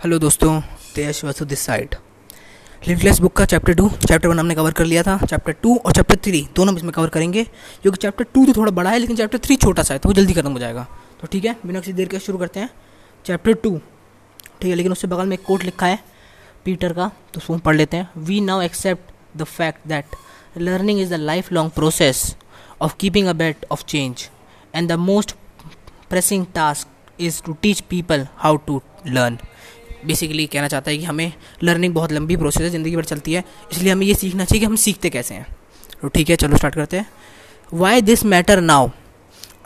Hello दोस्तों, तेज वसु this side limitless book का chapter two chapter one हमने कवर कर लिया था चैप्टर टू और चैप्टर थ्री दोनों इसमें कवर करेंगे, क्योंकि चैप्टर टू तो थोड़ा बड़ा है, लेकिन चैप्टर थ्री छोटा सा है तो वो जल्दी खत्म हो जाएगा। तो ठीक है बिना किसी देर के शुरू करते हैं। चैप्टर टू ठीक है, लेकिन उससे बगल में एक कोट लिखा है पीटर का तो उसको पढ़ लेते हैं। We now accept the fact that learning is the lifelong process of keeping a bet of change and the most pressing task is to teach people how to learn basically कहना चाहता है कि हमें लर्निंग बहुत लंबी process है, ज़िंदगी भर चलती है, इसलिए हमें ये सीखना चाहिए कि हम सीखते कैसे हैं। तो ठीक है, चलो स्टार्ट करते हैं। वाई दिस मैटर नाउ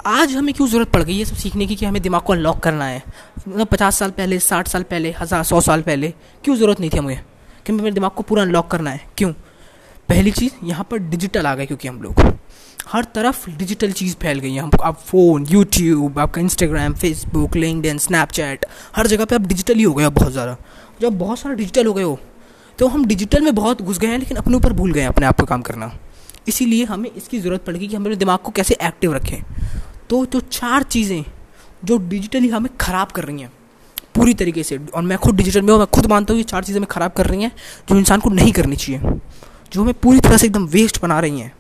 आज हमें क्यों ज़रूरत पड़ गई ये सब सीखने की कि हमें दिमाग को अनलॉक करना है? मतलब पचास साल पहले, साठ साल पहले, हज़ार, सौ साल पहले क्यों ज़रूरत नहीं थी हमें? क्योंकि मेरे दिमाग को पूरा अनलॉक करना है। क्यों? पहली चीज़, यहाँ पर डिजिटल आ गए क्योंकि हम लोग। हर तरफ़ डिजिटल चीज़ फैल गई है। हम आप फ़ोन यूट्यूब आपका इंस्टाग्राम फेसबुक लिंकड स्नैपचैट हर जगह पे आप डिजिटल ही हो गए बहुत ज़्यादा। जब बहुत सारा डिजिटल हो गए हो तो हम डिजिटल में बहुत घुस गए हैं, लेकिन अपने ऊपर भूल गए हैं अपने आप को काम करना। इसीलिए हमें इसकी ज़रूरत पड़ेगी कि हम अपने दिमाग को कैसे एक्टिव रखें। तो जो चार चीज़ें जो डिजिटली हमें ख़राब कर रही हैं, पूरी तरीके से, और मैं खुद डिजिटल में हूँ, मैं खुद मानता हूँ ये चार चीज़ें हमें ख़राब कर रही हैं, जो इंसान को नहीं करनी चाहिए, जो हमें पूरी तरह से एकदम वेस्ट बना रही हैं।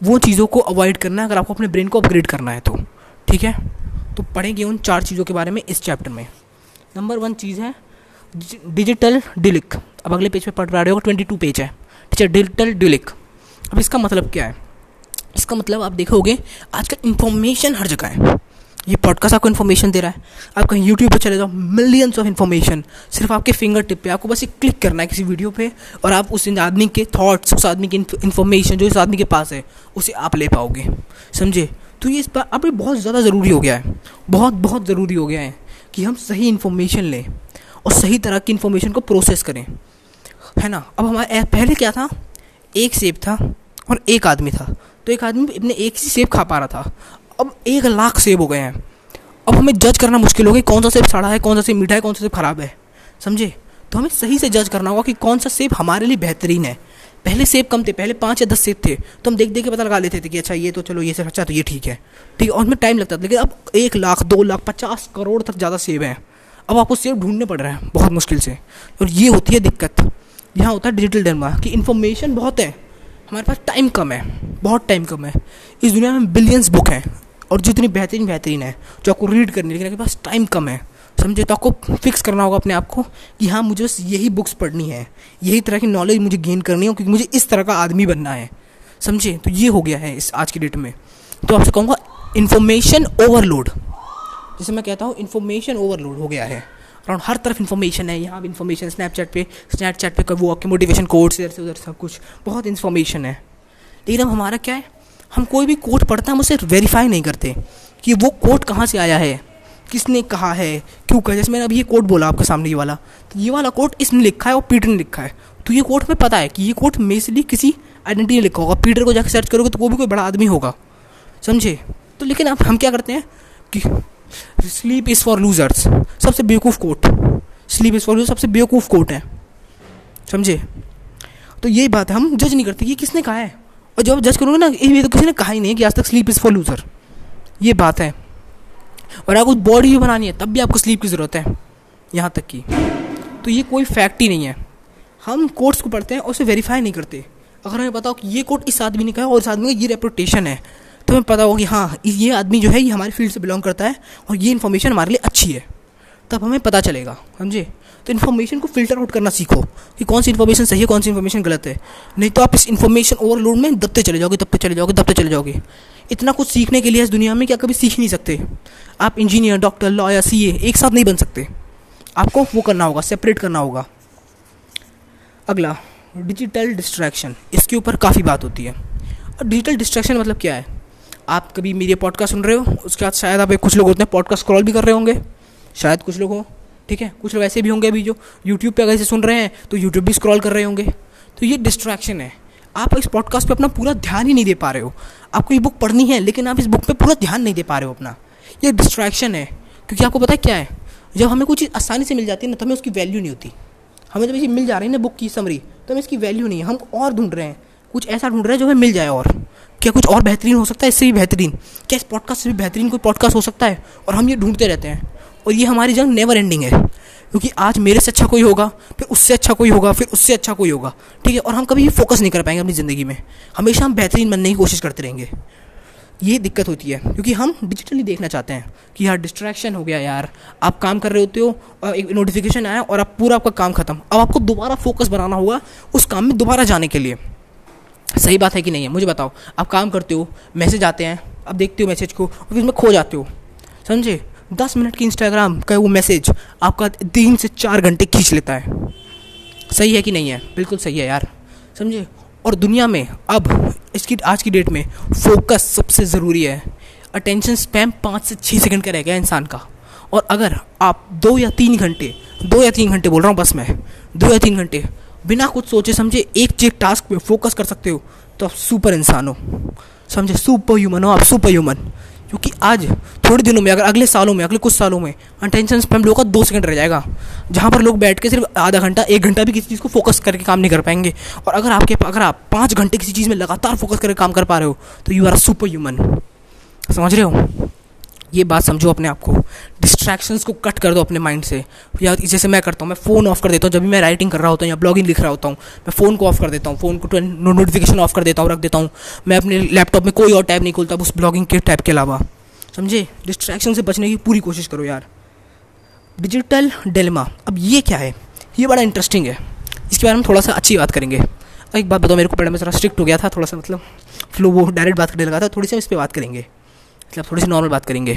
वो चीज़ों को अवॉइड करना है, अगर आपको अपने ब्रेन को अपग्रेड करना है तो। ठीक है? तो पढ़ेंगे उन चार चीज़ों के बारे में इस चैप्टर में। नंबर वन चीज़ है डिजिटल डिलिक अब अगले पेज पे पढ़ रहा हो ट्वेंटी टू पेज है। ठीक है डिजिटल डिलिक अब इसका मतलब क्या है? इसका मतलब आप देखोगे, आजकल इन्फॉर्मेशन हर जगह है। ये पॉडकास्ट आपको इन्फॉर्मेशन दे रहा है। आप कहीं यूट्यूब पर चले जाओ मिलियंस ऑफ़ इन्फॉर्मेशन सिर्फ़ आपके फिंगर टिप पे, आपको बस एक क्लिक करना है किसी वीडियो पे और आप उस आदमी के थॉट्स उस आदमी की इन्फॉर्मेशन जो इस आदमी के पास है, उसे आप ले पाओगे। समझे? तो ये इस बार अब बहुत ज़्यादा ज़रूरी हो गया है। बहुत बहुत ज़रूरी हो गया है कि हम सही इन्फॉर्मेशन लें और सही तरह की इन्फॉर्मेशन को प्रोसेस करें। है ना? अब हमारे पहले क्या था? एक सेब था और एक आदमी था। तो एक आदमी अपने एक ही सेब खा पा रहा था। अब एक लाख सेब हो गए हैं। अब हमें जज करना मुश्किल हो गई कौन सा सेब सड़ा है, कौन सा सेब मीठा है, कौन सा सेब खराब है। समझे? तो हमें सही से जज करना होगा कि कौन सा सेब हमारे लिए बेहतरीन है। पहले सेब कम थे, पहले पाँच या दस सेब थे तो हम देख देख के पता लगा लेते थे कि अच्छा ये तो चलो, ये से अच्छा तो ये ठीक है। ठीक है, और उसमें टाइम लगता था, लेकिन अब एक लाख, दो लाख, पचास करोड़ तक ज़्यादा सेब हैं। अब आपको सेब ढूँढने पड़ रहे हैं बहुत मुश्किल से। और ये होती है दिक्कत। यहाँ होता है डिजिटल डरमा कि इन्फॉर्मेशन बहुत है, हमारे पास टाइम कम है, बहुत टाइम कम है। इस दुनिया में बिलियंस बुक हैं। और जितनी बेहतरीन बेहतरीन है, जो आपको रीड करनी लेकिन आपके पास टाइम कम है। समझे? तो आपको फिक्स करना होगा अपने आप को कि हाँ मुझे बस यही बुक्स पढ़नी है। यही तरह की नॉलेज मुझे गेन करनी है क्योंकि मुझे इस तरह का आदमी बनना है। समझे? तो ये हो गया है इस आज की डेट में। तो आपसे कहूँगा इन्फॉर्मेशन ओवरलोड जैसे मैं कहता हूँ इन्फॉर्मेशन ओवरलोड हो गया है। अराउंड हर तरफ़ इन्फॉर्मेशन है। यहाँ भी इन्फॉर्मेशन स्नैपचैट पे स्नैपचैट पे वो आपके मोटिवेशन कोड्स इधर से उधर सब कुछ। बहुत इन्फॉर्मेशन है। लेकिन अब हमारा क्या है? हम कोई भी कोट पढ़ते हैं, हम उसे वेरीफाई नहीं करते कि वो कोट कहाँ से आया है, किसने कहा है, क्यों कहा जैसे मैंने अभी ये कोट बोला आपके सामने ये वाला तो ये वाला कोट इसने लिखा है और पीटर ने लिखा है। तो ये कोट हमें पता है कि ये कोट मेसली किसी आइडेंटिटी ने लिखा होगा। पीटर को जाकर सर्च करोगे तो वो भी कोई बड़ा आदमी होगा। समझे? तो लेकिन अब हम क्या करते हैं कि स्लीप इज़ फॉर लूजर्स सबसे बेवकूफ़ quote. Sleep is for loser सबसे बेवकूफ़ कोट है। समझे? तो यही बात है हम जज नहीं करते कि किसने कहा है। और जब जज करोगे ना, ये तो किसी ने कहा ही नहीं कि आज तक स्लीप इज़ फॉर लूजर ये बात है। और आपको बॉडी भी बनानी है, तब भी आपको स्लीप की ज़रूरत है। यहाँ तक की। तो ये कोई फैक्ट ही नहीं है। हम कोर्ट्स को पढ़ते हैं और उसे वेरीफाई नहीं करते। अगर हमें पता हो कि ये कोर्ट इस आदमी ने कहा और इस आदमी का ये रेपुटेशन है तो हमें पता होगा कि हाँ ये आदमी जो है, ये हमारे फ़ील्ड से बिलोंग करता है और ये इन्फॉर्मेशन हमारे लिए अच्छी है। तब हमें पता चलेगा, समझे? तो इन्फॉर्मेशन को फ़िल्टर आउट करना सीखो कि कौन सी इन्फॉर्मेशन सही है, कौन सी इन्फॉर्मेशन गलत है। नहीं तो आप इस इन्फॉर्मेशन ओवरलोड में दबते चले जाओगे दबते चले जाओगे दबते चले जाओगे। इतना कुछ सीखने के लिए इस दुनिया में क्या कभी सीख नहीं सकते। आप इंजीनियर डॉक्टर लॉयर सी एक साथ नहीं बन सकते। आपको वो करना होगा सेपरेट करना होगा। अगला डिजिटल डिस्ट्रैक्शन इसके ऊपर काफ़ी बात होती है। और डिजिटल डिस्ट्रैक्शन मतलब क्या है? आप कभी मेरे पॉडकास्ट सुन रहे हो, उसके बाद शायद आप कुछ लोग होते हैं पॉडकास्ट स्क्रॉल भी कर रहे होंगे। शायद कुछ लोग हों, ठीक है? कुछ लोग ऐसे भी होंगे अभी जो यूट्यूब पे अगर से सुन रहे हैं तो यूट्यूब भी स्क्रॉल कर रहे होंगे। तो ये डिस्ट्रैक्शन है। आप इस पॉडकास्ट पे अपना पूरा ध्यान ही नहीं दे पा रहे हो। आपको ये बुक पढ़नी है, लेकिन आप इस बुक पे पूरा ध्यान नहीं दे पा रहे हो अपना। ये डिस्ट्रैक्शन है। क्योंकि आपको पता है क्या है? जब हमें कुछ चीज़ आसानी से मिल जाती है ना तो हमें उसकी वैल्यू नहीं होती। हमें जब ये मिल जा रही है ना बुक की समरी तो हमें इसकी वैल्यू नहीं है। हम और ढूंढ रहे हैं। कुछ ऐसा ढूंढ रहे हैं जो हमें मिल जाए और। क्या कुछ और बेहतरीन हो सकता है? इससे भी बेहतरीन। क्या इस पॉडकास्ट से भी बेहतरीन कोई पॉडकास्ट हो सकता है? और हम ये ढूंढते रहते हैं। और ये हमारी जंग नेवर एंडिंग है। क्योंकि आज मेरे से अच्छा कोई होगा, फिर उससे अच्छा कोई होगा, फिर उससे अच्छा कोई होगा। ठीक है? और हम कभी फोकस नहीं कर पाएँगे अपनी ज़िंदगी में। हमेशा हम बेहतरीन बनने की कोशिश करते रहेंगे। ये दिक्कत होती है, क्योंकि हम डिजिटली देखना चाहते हैं कि यार डिस्ट्रैक्शन हो गया यार। आप काम कर रहे होते हो और एक नोटिफिकेशन आया और आप, पूरा आपका काम खत्म। अब आपको दोबारा फोकस बनाना होगा उस काम में दोबारा जाने के लिए। सही बात है कि नहीं है? मुझे बताओ, आप काम करते हो, मैसेज आते हैं, आप देखते हो मैसेज को, और फिर उसमें खो जाते हो। समझे? दस मिनट की इंस्टाग्राम का वो मैसेज आपका तीन से चार घंटे खींच लेता है। सही है कि नहीं है? बिल्कुल सही है यार। समझे? और दुनिया में अब, इसकी, आज की डेट में फोकस सबसे ज़रूरी है। अटेंशन स्पैम पाँच से छः सेकंड का रह गया इंसान का। और अगर आप दो या तीन घंटे, दो या तीन घंटे बोल रहा हूँ बस मैं, दो या तीन घंटे बिना कुछ सोचे समझे एक चीज़ टास्क पे फोकस कर सकते हो तो आप सुपर इंसान हो। समझे? सुपर ह्यूमन हो आप सुपर ह्यूमन क्योंकि आज, थोड़े दिनों में, अगर अगले सालों में, अगले कुछ सालों में अटेंशन स्पैम लोगों का दो सेकंड रह जाएगा। जहाँ पर लोग बैठ के सिर्फ़ आधा घंटा, एक घंटा भी किसी चीज़ को फोकस करके काम नहीं कर पाएँगे। और अगर आपके, अगर आप पाँच घंटे किसी चीज़ में लगातार फोकस करके काम कर पा रहे हो तो यू आर सुपर ह्यूमन समझ रहे हो? ये बात समझो अपने आप को। डिस्ट्रैक्शंस को कट कर दो अपने माइंड से। या जैसे मैं करता हूँ, मैं फ़ोन ऑफ़ कर देता हूँ। जब भी मैं राइटिंग कर रहा होता हूँ या ब्लॉगिंग लिख रहा होता हूँ, मैं फ़ोन को ऑफ़ कर देता हूँ। फ़ोन को नोटिफिकेशन ऑफ़ कर देता हूँ, रख देता हूँ। मैं अपने लैपटॉप में कोई और टैब नहीं खोलता उस ब्लॉगिंग के टैब के अलावा। समझे? डिस्ट्रैक्शन से बचने की पूरी कोशिश करो यार। डिजिटल डेलमा अब ये क्या है? ये बड़ा इंटरेस्टिंग है। इसके बारे में थोड़ा सा अच्छी बात करेंगे। एक बात बताओ, मेरे को पहले में थोड़ा स्ट्रिक्ट हो गया था, थोड़ा सा मतलब फ्लो वो डायरेक्ट बात करने लगा था, थोड़ी सी इस पर बात करेंगे। मतलब थोड़ी सी नॉर्मल बात करेंगे।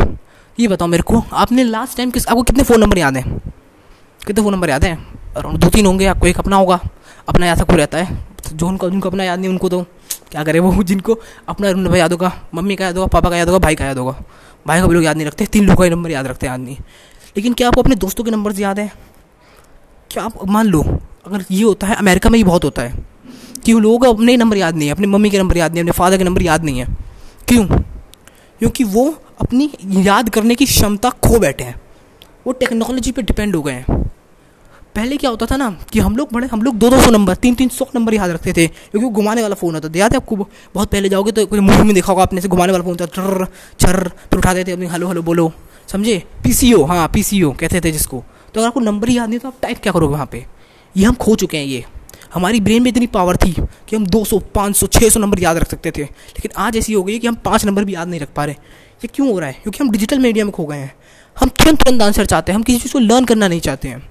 ये बताओ मेरे को, आपने लास्ट टाइम किस, आपको कितने फ़ोन नंबर याद हैं? कितने फ़ोन नंबर याद हैं? अराउंड दो तीन होंगे, आपको एक अपना होगा। अपना याद कोई रहता है? जो उनको, जिनको अपना याद नहीं, उनको तो क्या करे वो? जिनको अपना नंबर याद होगा, मम्मी का याद होगा, पापा का याद होगा, भाई का याद होगा। भाई का भी लोग याद नहीं रखते, तीन लोगों का नंबर याद रखते हैं आदमी। लेकिन क्या आपको अपने दोस्तों के नंबर याद हैं? क्या आप, मान लो, अगर ये होता है, अमेरिका में ही बहुत होता है, कि लोगों को अपने नंबर याद नहीं है, अपनी मम्मी के नंबर याद नहीं है, अपने फादर के नंबर याद नहीं है। क्यों? क्योंकि वो अपनी याद करने की क्षमता खो बैठे हैं। वो टेक्नोलॉजी पे डिपेंड हो गए हैं। पहले क्या होता था ना कि हम लोग बड़े, हम लोग दो दो सौ नंबर तीन तीन सौ नंबर याद रखते थे, क्योंकि वो घुमाने वाला फ़ोन होता था। याद है आपको, बहुत पहले जाओगे तो कोई मूवी में देखा होगा आपने से घुमाने वाला फ़ोन था चर छर फिर उठाते थे अपनी, हेलो हेलो, बोलो। समझे? पी सी ओ हाँ पी सी ओ कहते थे जिसको। तो अगर आपको नंबर याद नहीं तो आप टाइप क्या करोगे वहाँ पर ये हम खो चुके हैं ये। हमारी ब्रेन में इतनी पावर थी कि हम 200, 500, 600 नंबर याद रख सकते थे। लेकिन आज ऐसी हो गई है कि हम पाँच नंबर भी याद नहीं रख पा रहे। ये क्यों हो रहा है? क्योंकि हम डिजिटल मीडिया में खो गए हैं। हम तुरंत तुरंत आंसर चाहते हैं। हम किसी चीज़ को लर्न करना नहीं चाहते हैं।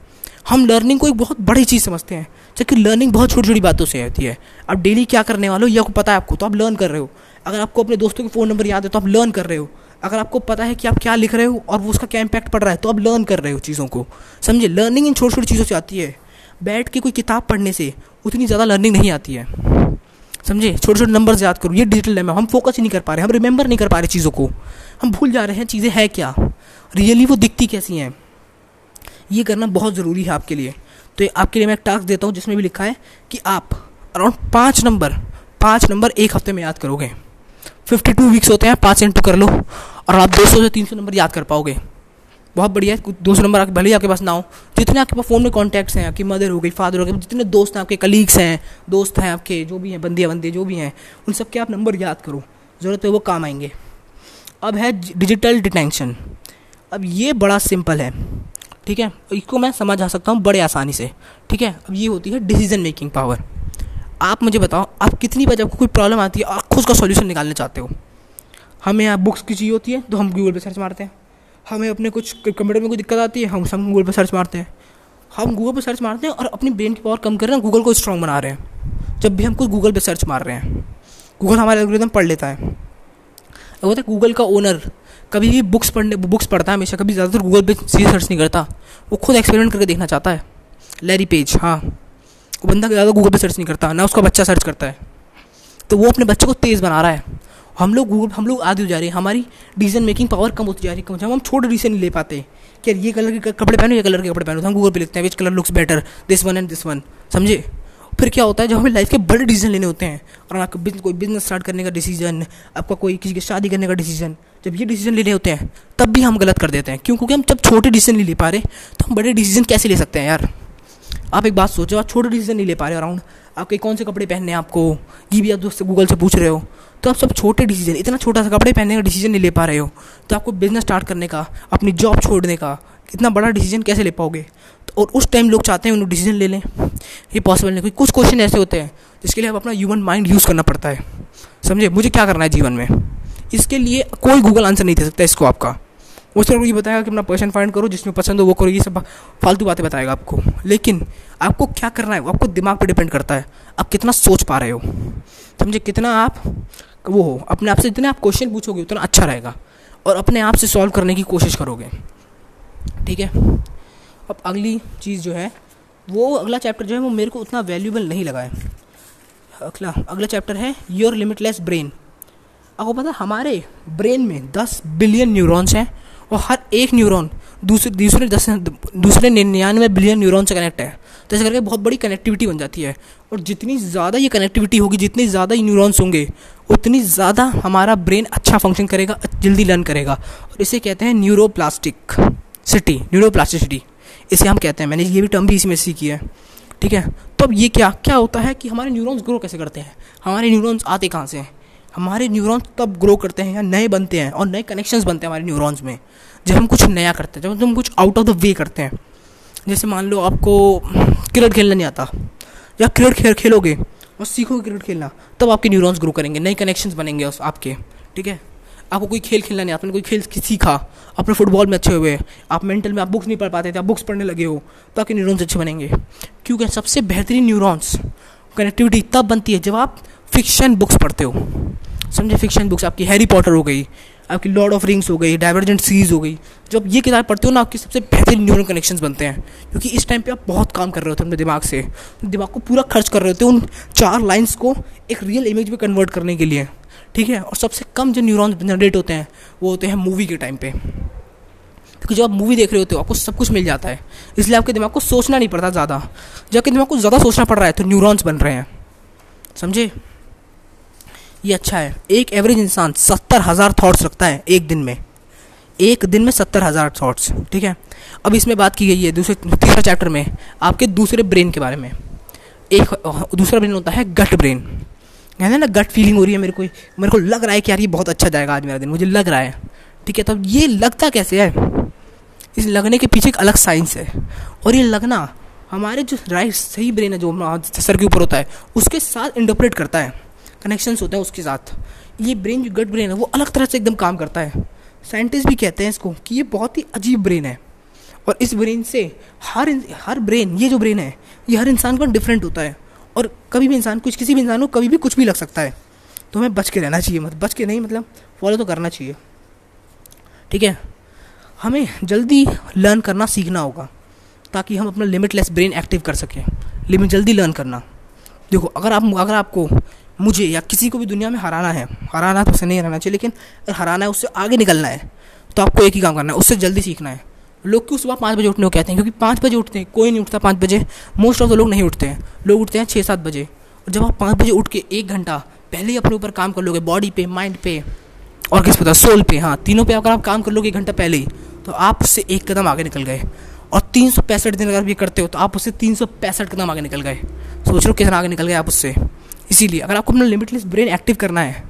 हम लर्निंग को एक बहुत बड़ी चीज़ समझते हैं जबकि लर्निंग बहुत छोटी छोटी बातों से होती है। आप डेली क्या करने वाले हो? यह पता है आपको तो आप लर्न कर रहे हो। अगर आपको अपने दोस्तों के फ़ोन नंबर याद है तो आप लर्न कर रहे हो। अगर आपको पता है कि आप क्या लिख रहे हो और वो उसका क्या इम्पैक्ट पड़ रहा है तो आप लर्न कर रहे हो चीज़ों को। समझे लर्निंग इन छोटी छोटी चीज़ों से आती है। बैठ के कोई किताब पढ़ने से उतनी ज़्यादा लर्निंग नहीं आती है। समझे? छोटे छोटे नंबर याद करो, ये डिजिटल लेम हम फोकस ही नहीं कर पा रहे, हम रिमेंबर नहीं कर पा रहे चीज़ों को। हम भूल जा रहे हैं, चीज़ें हैं क्या? रियली वो दिखती कैसी हैं? ये करना बहुत ज़रूरी है आपके लिए। तो आपके लिए मैं एक टास्क देता हूँ, जिसमें भी लिखा है कि आप अराउंड पाँच नंबर पाँच नंबर एक हफ़्ते में याद करोगे। फिफ्टी टू वीक्स होते हैं, पाँच इंटू कर लो, और आप दो सौ से तीन सौ नंबर याद कर पाओगे। बहुत बढ़िया है। दो सौ नंबर भले ही आपके पास ना हो। जितने आपके पास फ़ोन में कॉन्टैक्ट्स हैं, आपकी मदर हो गई फादर हो गए जितने दोस्त हैं, आपके कलीग्स हैं, दोस्त हैं आपके, जो भी हैं बंदे बंदे, जो भी हैं, उन सब के आप नंबर याद करो। ज़रूरत है वो काम आएँगे। अब है डिजिटल डिटेंशन अब ये बड़ा सिंपल है। ठीक है? इसको मैं समझ आ सकता हूँ बड़े आसानी से। ठीक है? अब ये होती है डिसीज़न मेकिंग पावर आप मुझे बताओ, आप कितनी बार जब कोई प्रॉब्लम आती है आप खुद का सॉल्यूशन निकालना चाहते हो? हमें यहाँ बुक्स की चाहिए होती है तो हम गूगल पे सर्च मारते हैं। हमें अपने कुछ कंप्यूटर में कोई दिक्कत आती है, हम सब गूगल पर सर्च मारते हैं। हम गूगल पर सर्च मारते हैं और अपनी ब्रेन की पावर कम कर रहे हैं गूगल को स्ट्रॉन्ग बना रहे हैं। जब भी हम कुछ गूगल पर सर्च मार रहे हैं गूगल हमारे एल्गोरिदम पढ़ लेता है। अब होता है गूगल का ओनर कभी भी बुक्स पढ़ने बुक्स पढ़ता है हमेशा, कभी ज़्यादातर गूगल पे सीधे सर्च नहीं करता। वो खुद एक्सपेरिमेंट करके देखना चाहता है। लैरी पेज हाँ। वो बंदा ज़्यादा गूगल पे सर्च नहीं करता, ना उसका बच्चा सर्च करता है। तो वो अपने बच्चे को तेज़ बना रहा है। हम लोग गूगल हम लोग आगे हो जा रहे हैं हमारी डिसीज़न मेकिंग पावर कम होती जा रही है। कम हम छोटे डिसीज़न नहीं ले पाते। कि ये कलर के कपड़े पहनो, ये कलर के कपड़े पहनो तो हम गूगल पे लिखते हैं which colour looks better this one and this one समझे? फिर क्या होता है, जब हमें लाइफ के बड़े डिसीज़न लेने होते हैं, और आपका बिज़नेस कोई बिज़नेस स्टार्ट करने का डिसीज़न आपका कोई किसी की शादी करने का डिसीज़न जब ये डिसीज़न लेने होते हैं, तब भी हम गलत कर देते हैं। क्यों? क्योंकि हम जब छोटे डिसीज़न नहीं ले पा रहे तो हम बड़े डिसीज़न कैसे ले सकते हैं यार? आप एक बात सोचो, आप छोटे डिसीज़न नहीं ले पा रहे अराउंड आपके कौन से कपड़े पहनने हैं आपको? ये भी आप दोस्त गूगल से पूछ रहे हो। तो आप सब छोटे डिसीज़न इतना छोटा सा कपड़े पहनने का डिसीज़न नहीं ले पा रहे हो। तो आपको बिज़नेस स्टार्ट करने का, अपनी जॉब छोड़ने का, इतना बड़ा डिसीज़न कैसे ले पाओगे? तो और उस टाइम लोग चाहते हैं उन्हें डिसीज़न ले लें। ये पॉसिबल नहीं कुछ क्वेश्चन ऐसे होते हैं, जिसके लिए आप अपना ह्यूमन माइंड यूज़ करना पड़ता है। समझे? मुझे क्या करना है जीवन में? इसके लिए कोई गूगल आंसर नहीं दे सकता इसको आपका। वो सिर्फ़ ये बताएगा कि अपना पर्सन फाइंड करो, जिसमें पसंद हो वो करो, ये सब फालतू बातें बताएगा आपको। लेकिन आपको क्या करना है? वो आपको दिमाग पर डिपेंड करता है। आप कितना सोच पा रहे हो? समझे? कितना आप वो हो, अपने आप से जितने आप क्वेश्चन पूछोगे, उतना अच्छा रहेगा। और अपने आप से सॉल्व करने की कोशिश करोगे। ठीक है? अब अगली चीज़ जो है, वो अगला चैप्टर जो है, वो मेरे को उतना वैल्यूबल नहीं लगा है। अगला अगला चैप्टर है योर लिमिटलेस ब्रेन आपको पता हमारे ब्रेन में दस बिलियन न्यूरॉन्स हैं। और हर एक न्यूरॉन, दूसरे दूसरे दस दूसरे निन्यानवे बिलियन न्यूरॉन से कनेक्ट है। तो ऐसे करके बहुत बड़ी कनेक्टिविटी बन जाती है। और जितनी ज़्यादा ये कनेक्टिविटी होगी, जितनी ज़्यादा ये न्यूरॉन्स होंगे, उतनी ज़्यादा हमारा ब्रेन अच्छा फ़ंक्शन करेगा, जल्दी लर्न करेगा। और इसे कहते हैं न्यूरोप्लास्टिक सिटी न्यूरोप्लास्टिसिटी इसे हम कहते हैं। मैंने ये भी टर्म भी इसी में सीखी है। ठीक है? तो अब ये क्या क्या होता है कि हमारे न्यूरॉन्स ग्रो कैसे करते हैं? हमारे न्यूरॉन्स आते कहाँ से हैं? हमारे न्यूरॉन्स तब ग्रो करते हैं या नए बनते हैं और नए कनेक्शंस बनते हैं हमारे न्यूरॉन्स में, जब हम कुछ नया करते हैं, जब हम कुछ आउट ऑफ़ द वे करते हैं। जैसे मान लो आपको क्रिकेट खेलना नहीं आता, या क्रिकेट खेल, खेलोगे, और सीखोगे क्रिकेट खेलना, तब आपके न्यूरॉन्स ग्रो करेंगे, नए कनेक्शंस बनेंगे उस आपके, ठीक है? आपको कोई खेल खेलना नहीं आपने कोई खेल सीखा अपने फुटबॉल में अच्छे हुए, आप मेंटल में, आप बुक्स नहीं पढ़ पाते थे, आप बुक्स पढ़ने लगे हो तो आपके न्यूरॉन्स अच्छे बनेंगे। क्योंकि सबसे बेहतरीन न्यूरॉन्स कनेक्टिविटी तब बनती है जब आप फिक्शन बुक्स पढ़ते हो। समझे? फिक्शन बुक्स आपकी हैरी पॉटर हो गई, आपकी लॉर्ड ऑफ़ रिंग्स हो गई डाइवर्जेंट सीरीज़ हो गई। जब ये किताब पढ़ते हो ना, आपके सबसे बेहतरीन न्यूरल कनेक्शंस बनते हैं, क्योंकि इस टाइम पे आप बहुत काम कर रहे होते हैं अपने दिमाग से। दिमाग को पूरा खर्च कर रहे होते हैं उन चार लाइन्स को एक रियल इमेज में कन्वर्ट करने के लिए, ठीक है? और सबसे कम जो न्यूरॉन्स जनरेट होते हैं, वो होते हैं मूवी के टाइम पे। क्योंकि जब आप मूवी देख रहे होते हो, आपको सब कुछ मिल जाता है। इसलिए आपके दिमाग को सोचना नहीं पड़ता ज़्यादा। जब आपके दिमाग को ज़्यादा सोचना पड़ रहा है तो न्यूरॉन्स बन रहे हैं। समझे? ये अच्छा है। एक एवरेज इंसान सत्तर हज़ार थाट्स रखता है एक दिन में। एक दिन में सत्तर हज़ार थाट्स ठीक है? अब इसमें बात की गई है दूसरे, तीसरा चैप्टर में, आपके दूसरे ब्रेन के बारे में। एक, दूसरा ब्रेन होता है गट ब्रेन कहते ना गट फीलिंग हो रही है मेरे को मेरे को लग रहा है कि यार ये बहुत अच्छा जाएगा आज मेरा दिन, मुझे लग रहा है। ठीक है तो ये लगता कैसे है? इस लगने के पीछे एक अलग साइंस है। और ये लगना हमारे जो राइट सही ब्रेन है, जो सर के ऊपर होता है, उसके साथ इंटरप्रेट करता है। कनेक्शंस होते हैं उसके साथ। ये ब्रेन जो गट ब्रेन है, वो अलग तरह से एकदम काम करता है। साइंटिस्ट भी कहते हैं इसको कि ये बहुत ही अजीब ब्रेन है। और इस ब्रेन से हर हर ब्रेन ये जो ब्रेन है, ये हर इंसान का डिफरेंट होता है। और कभी भी इंसान, कुछ, किसी भी इंसान को कभी भी कुछ भी लग सकता है। तो हमें बच के रहना चाहिए मतलब बच के नहीं मतलब फॉलो तो करना चाहिए। ठीक है? हमें जल्दी लर्न करना सीखना होगा, ताकि हम अपना लिमिटलेस ब्रेन एक्टिव कर सकें। लिमिट जल्दी लर्न करना। देखो, अगर आप, अगर आपको मुझे या किसी को भी दुनिया में हराना है, हराना तो उसे नहीं हराना चाहिए, लेकिन अगर हराना है, उससे आगे निकलना है तो आपको एक ही काम करना है, उससे जल्दी सीखना है। लोग क्यों सुबह पाँच बजे उठने को कहते हैं? क्योंकि पाँच बजे उठते हैं, कोई नहीं उठता पाँच बजे। मोस्ट ऑफ़ द लोग नहीं उठते हैं। लोग उठते हैं छः सात बजे। और जब आप पाँच बजे उठ के एक घंटा पहले ही अपने ऊपर काम कर लोगे बॉडी पे माइंड पे, और किस पता सोल पे हाँ तीनों पे अगर आप काम कर लोगे एक घंटा पहले ही तो आप उससे एक कदम आगे निकल गए। और तीन सौ पैंसठ दिन अगर ये करते हो तो आप उससे तीन सौ पैंसठ कदम आगे निकल गए। सोच लो कितना आगे निकल गए आप उससे। इसीलिए अगर आपको अपना लिमिटलेस ब्रेन एक्टिव करना है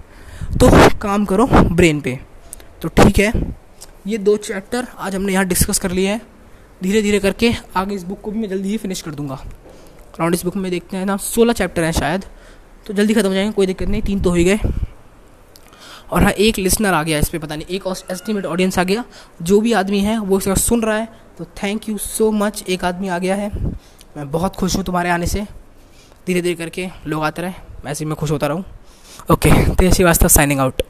तो काम करो ब्रेन पे। तो ठीक है, ये दो चैप्टर आज हमने यहाँ डिस्कस कर लिए हैं। धीरे धीरे करके आगे इस बुक को भी मैं जल्दी ही फिनिश कर दूँगा। अराउंड इस बुक में देखते हैं ना, सोलह चैप्टर हैं शायद। तो जल्दी खत्म हो जाएँगे, कोई दिक्कत नहीं, तीन तो हो ही गए। और हाँ एक लिसनर आ गया इस पर पता नहीं, एक एस्टिमेट ऑडियंस आ गया। जो भी आदमी है, वो इसका सुन रहा है। तो थैंक यू सो मच एक आदमी आ गया है। मैं बहुत खुश हूँ तुम्हारे आने से। धीरे धीरे करके लोग आते रहे। ऐसे ही मैं खुश होता रहूँ। Okay Tej Srivastava signing out